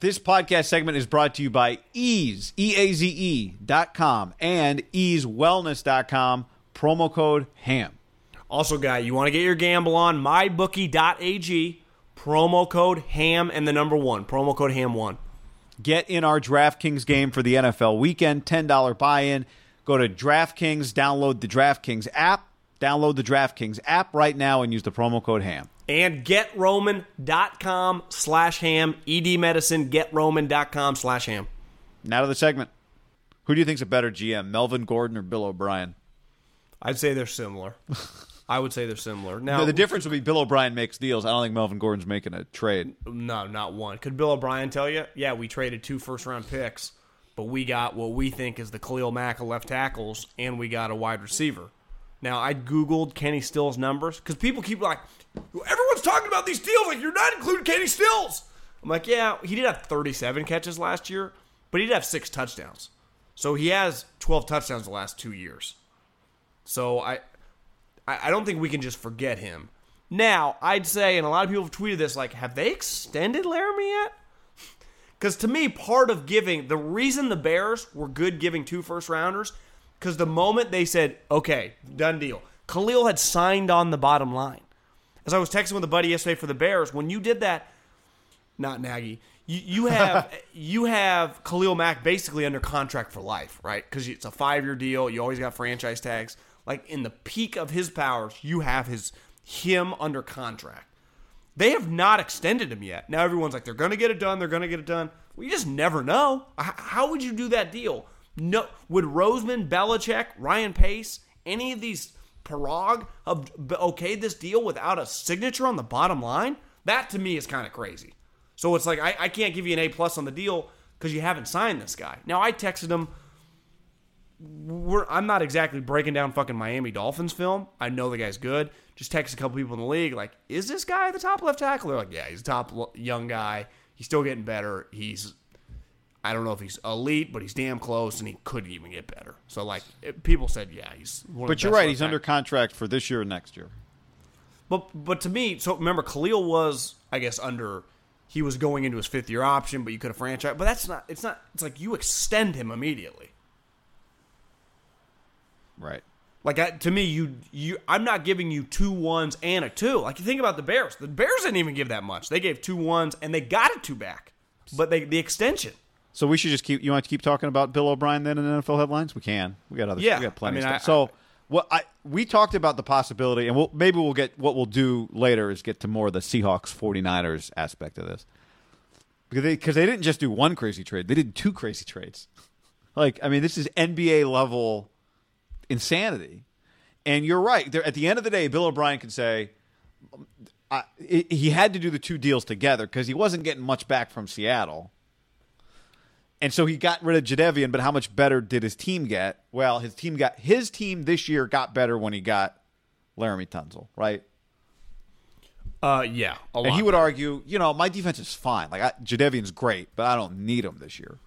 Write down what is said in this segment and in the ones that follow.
This podcast segment is brought to you by Eaze, E-A-Z-E dot com and eazewellness.com, promo code HAM. Also, guy, you want to get your gamble on mybookie.ag, promo code HAM and the number one, promo code HAM1. Get in our DraftKings game for the NFL weekend, $10 buy-in. Go to DraftKings, download the DraftKings app, download the DraftKings app right now and use the promo code HAM. And getroman.com slash ham, ED medicine, getroman.com slash ham. Now to the segment. Who do you think's a better GM, Melvin Gordon or Bill O'Brien? I'd say they're similar. I would say they're similar. Now, No, the difference would be Bill O'Brien makes deals. I don't think Melvin Gordon's making a trade. No, not one. Could Bill O'Brien tell you? Yeah, we traded two first round picks, but we got what we think is the Khalil Mack of left tackles, and we got a wide receiver. Now, I Googled Kenny Stills' numbers because people keep like, everyone's talking about these deals like you're not including Kenny Stills. I'm like, yeah, he did have 37 catches last year, but he did have six touchdowns. So he has 12 touchdowns the last two years. So I, I don't think we can just forget him. Now, I'd say, and a lot of people have tweeted this, like, have they extended Laremy yet? Because to me, part of giving, the reason the Bears were good giving two first rounders, because the moment they said, okay, done deal, Khalil had signed on the bottom line. As I was texting with a buddy yesterday for the Bears, when you did that, not Nagy, you, you have you have Khalil Mack basically under contract for life, right? Because it's a five year deal. You always got franchise tags. Like in the peak of his powers, you have his him under contract. They have not extended him yet. Now everyone's like, they're going to get it done. They're going to get it done. Well, you just never know. How would you do that deal? No, would Roseman, Belichick, Ryan Pace, any of these Parag have okayed this deal without a signature on the bottom line? That to me is kind of crazy. So it's like I, I can't give you an A plus on the deal because you haven't signed this guy. Now I texted him. I'm not exactly breaking down fucking Miami Dolphins film. I know the guy's good. Just text a couple people in the league like, is this guy the top left tackle? They're like, yeah, he's a top young guy. He's still getting better. He's, I don't know if he's elite, but he's damn close, and he could even get better. So like, it, people said, yeah, he's. One of But the you're best right. left He's under contract for this year and next year. But but to me, so remember, Khalil was, I guess, under. He was going into his fifth year option, but you could have franchised. But that's not. It's not. It's like you extend him immediately. Right. Like I, to me, you you I'm not giving you two ones and a two. Like you think about the Bears. The Bears didn't even give that much. They gave two ones and they got a two back. But they the extension. So we should just keep. You want to keep talking about Bill O'Brien then in NFL headlines? We can. We got other. Yeah, we got plenty. I mean, of stuff. I- so what I we talked about the possibility, and we'll, maybe we'll get what we'll do later is get to more of the Seahawks 49ers aspect of this because they because they didn't just do one crazy trade; they did two crazy trades. Like I mean, this is NBA level insanity. And you're right. There, at the end of the day, Bill O'Brien can say I, he had to do the two deals together because he wasn't getting much back from Seattle. And so he got rid of Jadeveon, but how much better did his team get? Well, his team got his team this year got better when he got Laremy Tunsil, right? Uh, yeah. And he would argue, you know, my defense is fine. Like I, Jadeveon's great, but I don't need him this year.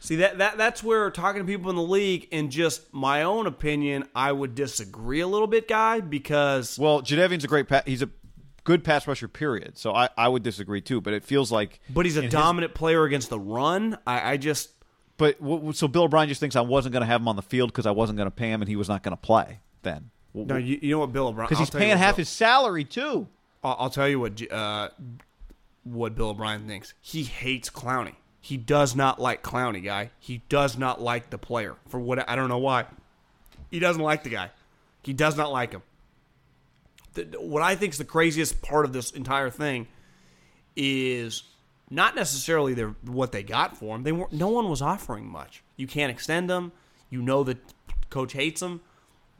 See that that that's where talking to people in the league and just my own opinion, I would disagree a little bit, guy, because Well, Jadeveon's a great. Pa- he's a good pass rusher. Period. So I, I would disagree too. But it feels like. but he's a in his- dominant player against the run. I, I just but w- so Bill O'Brien just thinks I wasn't going to have him on the field because I wasn't going to pay him and he was not going to play then. no. You, you know what Bill O'Brien? Because he's I'll tell you paying half Bill- his salary too. I'll, I'll tell you what uh, what Bill O'Brien thinks. He hates Clowney. He does not like Clowney, guy. He does not like the player for what I don't know why. He doesn't like the guy. He does not like him. The, what I think is the craziest part of this entire thing is not necessarily their, what they got for him. They weren't. no one was offering much. You can't extend them. You know that coach hates him.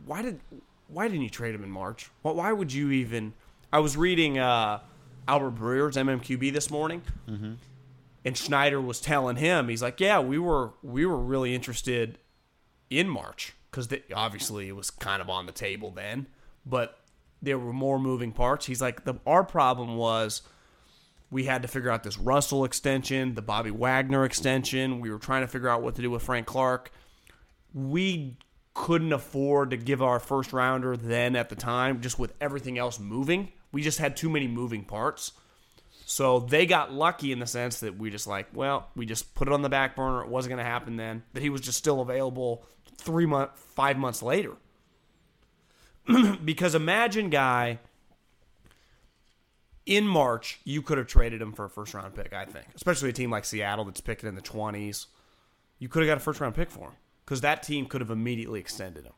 Why did why didn't you trade him in March? Why, why would you even? I was reading uh, Albert Breer's MMQB this morning, and Schneider was telling him he's like, yeah, we were we were really interested in March because obviously it was kind of on the table then, but there were more moving parts. He's like, the our problem was we had to figure out this Russell extension, the Bobby Wagner extension. We were trying to figure out what to do with Frank Clark. We couldn't afford to give our first rounder then at the time, just with everything else moving. We just had too many moving parts. So they got lucky in the sense that we just like, well, we just put it on the back burner. It wasn't going to happen then. That he was just still available three month, five months later. because imagine, guy, in March, you could have traded him for a first round pick, I think. Especially a team like Seattle that's picking in the 20s. You could have got a first round pick for him because that team could have immediately extended him.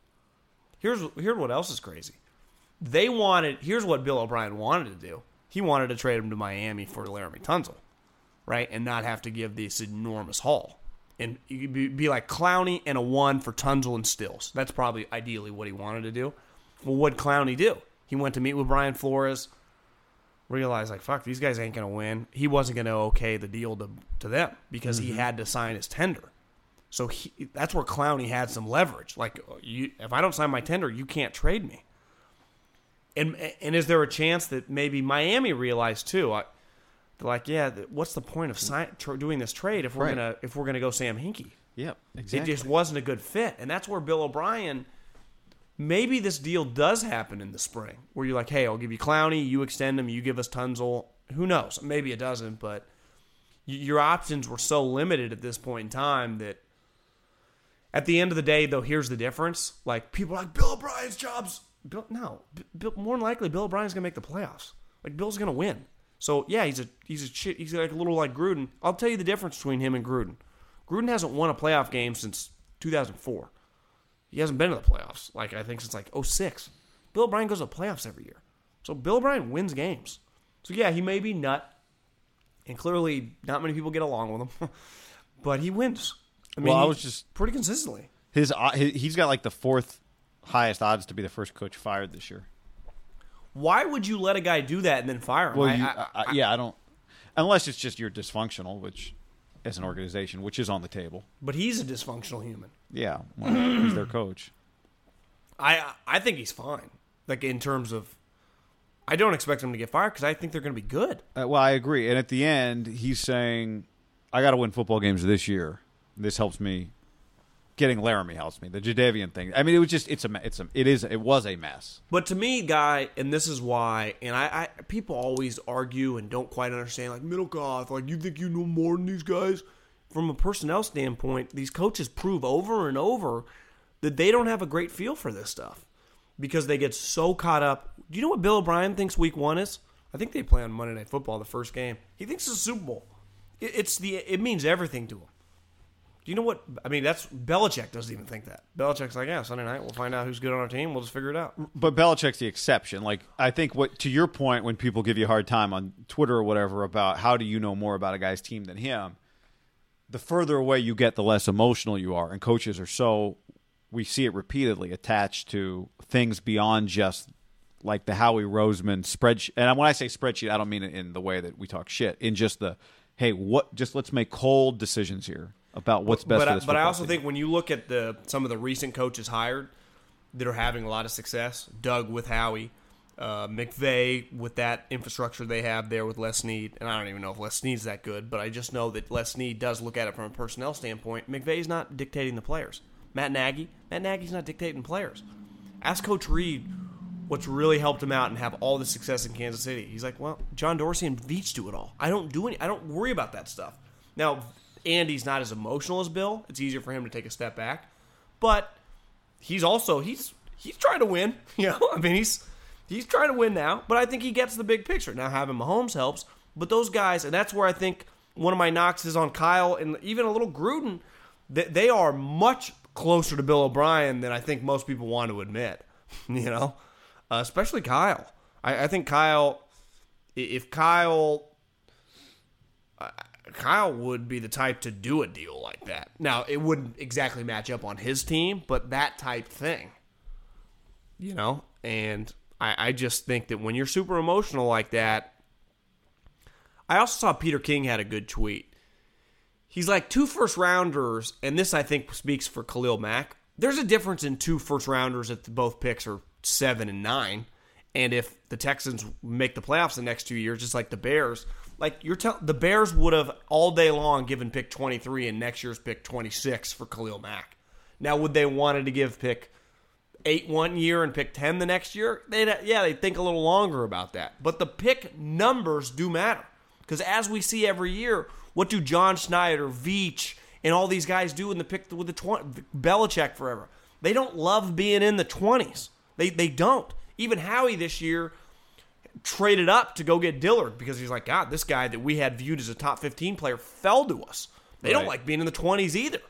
Here's, here's what else is crazy. They wanted, here's what Bill O'Brien wanted to do. He wanted to trade him to Miami for Laremy Tunsil, right? And not have to give this enormous haul. And be like Clowney and a one for Tunsil and Stills. That's probably ideally what he wanted to do. Well, what Clowney do? He went to meet with Brian Flores, realized like fuck these guys ain't gonna win. He wasn't gonna okay the deal to to them because he mm-hmm. had to sign his tender. So he, that's where Clowney had some leverage. Like uh, you, if I don't sign my tender, you can't trade me. And and is there a chance that maybe Miami realized too? I, they're like, yeah, what's the point of sign, tr- doing this trade if we're Right. gonna if we're gonna go Sam Hinkie? Yep, exactly. It just wasn't a good fit, and that's where Bill O'Brien. Maybe this deal does happen in the spring, where you're like, "Hey, I'll give you Clowney, you extend him, you give us Tunsil." Who knows? Maybe it doesn't, but your options were so limited at this point in time that at the end of the day, though, here's the difference. Like people are like Bill O'Brien's jobs. Bill, no, Bill, more than likely, Bill O'Brien's gonna make the playoffs. Like Bill's gonna win. So yeah, he's a he's a. He's like a little like Gruden. I'll tell you the difference between him and Gruden. Gruden hasn't won a playoff game since 2004. He hasn't been to the playoffs like I think since like 06. Bill O'Brien goes to the playoffs every year. So Bill O'Brien wins games. So yeah, he may be nut, and clearly not many people get along with him, but he wins. I mean, Well, I was just- pretty consistently. his, uh, his he's got like the fourth highest odds to be the first coach fired this year. Why would you let a guy do that and then fire him? Well, I- you, I- I, I, yeah, I don't. Unless it's just you're dysfunctional, which as an organization, which is on the table. but he's a dysfunctional human. Yeah, well, he's their coach. I I think he's fine. Like in terms of, I don't expect him to get fired because I think they're going to be good. Uh, well, I agree. And at the end, he's saying, "I got to win football games this year. This helps me. Getting Laremy helps me. The Jadeveon thing. I mean, it was just it's a it's a it is it was a mess. But to me, guy, and this is why, and I, I people always argue and don't quite understand, like Middlekauff, like you think you know more than these guys. From a personnel standpoint, these coaches prove over and over that they don't have a great feel for this stuff because they get so caught up. Do you know what Bill O'Brien thinks Week One is? I think they play on Monday Night Football the first game. He thinks it's a Super Bowl. It, it's the it means everything to him. Do you know what? I mean, that's Belichick doesn't even think that. Belichick's like, yeah, Sunday night we'll find out who's good on our team. We'll just figure it out. But Belichick's the exception. Like I think what to your point when people give you a hard time on Twitter or whatever about how do you know more about a guy's team than him, the further away you get, the less emotional you are. And coaches are so we see it repeatedly attached to things beyond just like the Howie Roseman spreadsheet. And when I say spreadsheet, I don't mean it in the way that we talk shit. In just the hey, what? Just let's make cold decisions here about what's best but for I, but I also team. think when you look at the some of the recent coaches hired that are having a lot of success, Doug with Howie, Uh, McVay with that infrastructure they have there with Les Snead, and I don't even know if Les Snead's that good, but I just know that Les Snead does look at it from a personnel standpoint. McVay's not dictating the players. Matt Nagy, Matt Nagy's not dictating players. Ask Coach Reid what's really helped him out and have all the success in Kansas City. He's like, well, John Dorsey and Veach do it all. I don't do any. I don't worry about that stuff. Now, Andy's not as emotional as Bill. It's easier for him to take a step back, but he's also he's he's trying to win. You know, I mean he's he's trying to win now, but I think he gets the big picture. Now having Mahomes helps, but those guys, and that's where I think one of my knocks is on Kyle and even a little Gruden. They, they are much closer to Bill O'Brien than I think most people want to admit. You know, uh, especially Kyle. I, I think Kyle, if Kyle. Kyle would be the type to do a deal like that. Now, it wouldn't exactly match up on his team, but that type thing. You know? And I, I just think that when you're super emotional like that, I also saw Peter King had a good tweet. He's like two first rounders, and this I think speaks for Khalil Mack. There's a difference in two first rounders if both picks are seven and nine. And if the Texans make the playoffs the next two years, just like the Bears, like you're telling the Bears would have all day long given pick 23 and next year's pick 26 for Khalil Mack. Now, would they wanted to give pick eight one year and pick 10 the next year? They'd yeah, they think a little longer about that. But the pick numbers do matter because as we see every year, what do John Schneider, Veach, and all these guys do in the pick with the 20, Belichick forever? They don't love being in the 20s. They they don't. Even Howie this year traded up to go get Dillard because he's like, God, this guy that we had viewed as a top 15 player fell to us. They don't like being in the 20s either.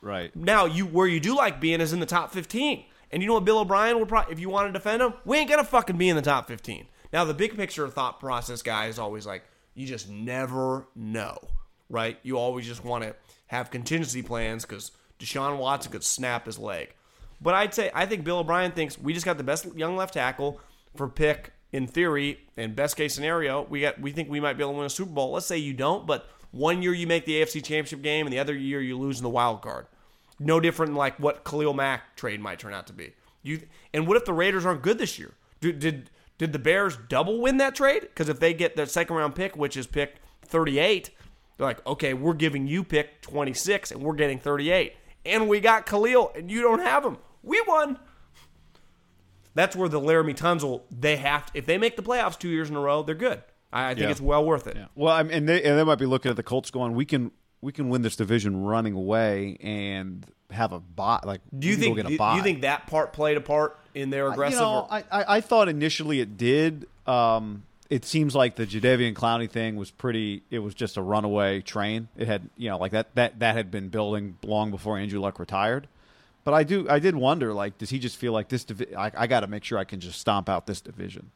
Right. Now, you where you do like being is in the top 15. And you know what Bill O'Brien would probably, if you want to defend him, we ain't going to fucking be in the top 15. Now, the big picture thought process guy is always like, you just never know, right? You always just want to have contingency plans because Deshaun Watson could snap his leg. But I'd say, I think Bill O'Brien thinks we just got the best young left tackle for pick in theory and best case scenario. We got, we think we might be able to win a Super Bowl. Let's say you don't, but one year you make the AFC Championship game and the other year you lose in the wild card. No different than like what Khalil Mack trade might turn out to be. You and what if the Raiders aren't good this year? Did did, did the Bears double win that trade? Because if they get their second round pick, which is pick 38, they're like, okay, we're giving you pick 26 and we're getting 38, and we got Khalil and you don't have him. We won. That's where the Laremy Tunsil they have to, if they make the playoffs two years in a row, they're good. I, I think Yeah. it's well worth it. Yeah. Well, I mean, and they and they might be looking at the Colts going, we can we can win this division running away and have a bot. Like, Do you think do you think that part played a part in their aggressive? You know, or- I, I I thought initially it did. Um, it seems like the Jadeveon Clowney thing was pretty. It was just a runaway train. It had you know like that that that had been building long before Andrew Luck retired. But I do I did wonder like does he just feel like this? Divi- I, I got to make sure I can just stomp out this division.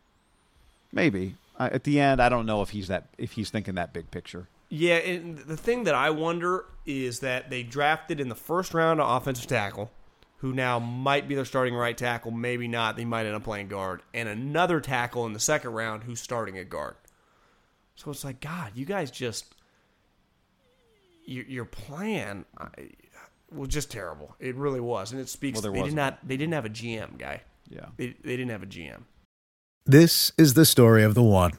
Maybe I, at the end I don't know if he's that if he's thinking that big picture. Yeah, and the thing that I wonder is that they drafted in the first round an offensive tackle, who now might be their starting right tackle, maybe not. They might end up playing guard, and another tackle in the second round who's starting at guard. So it's like, God, you guys just your, your plan I, was just terrible. It really was, and it speaks. Well, there they did wasn't. not. They didn't have a GM guy. Yeah. They they didn't have a GM. This is the story of the one.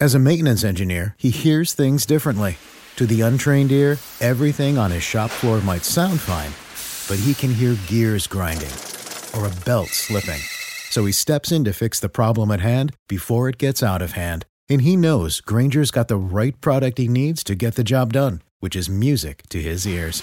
As a maintenance engineer, he hears things differently. To the untrained ear, everything on his shop floor might sound fine, but he can hear gears grinding or a belt slipping. So he steps in to fix the problem at hand before it gets out of hand. And he knows Grainger's got the right product he needs to get the job done, which is music to his ears.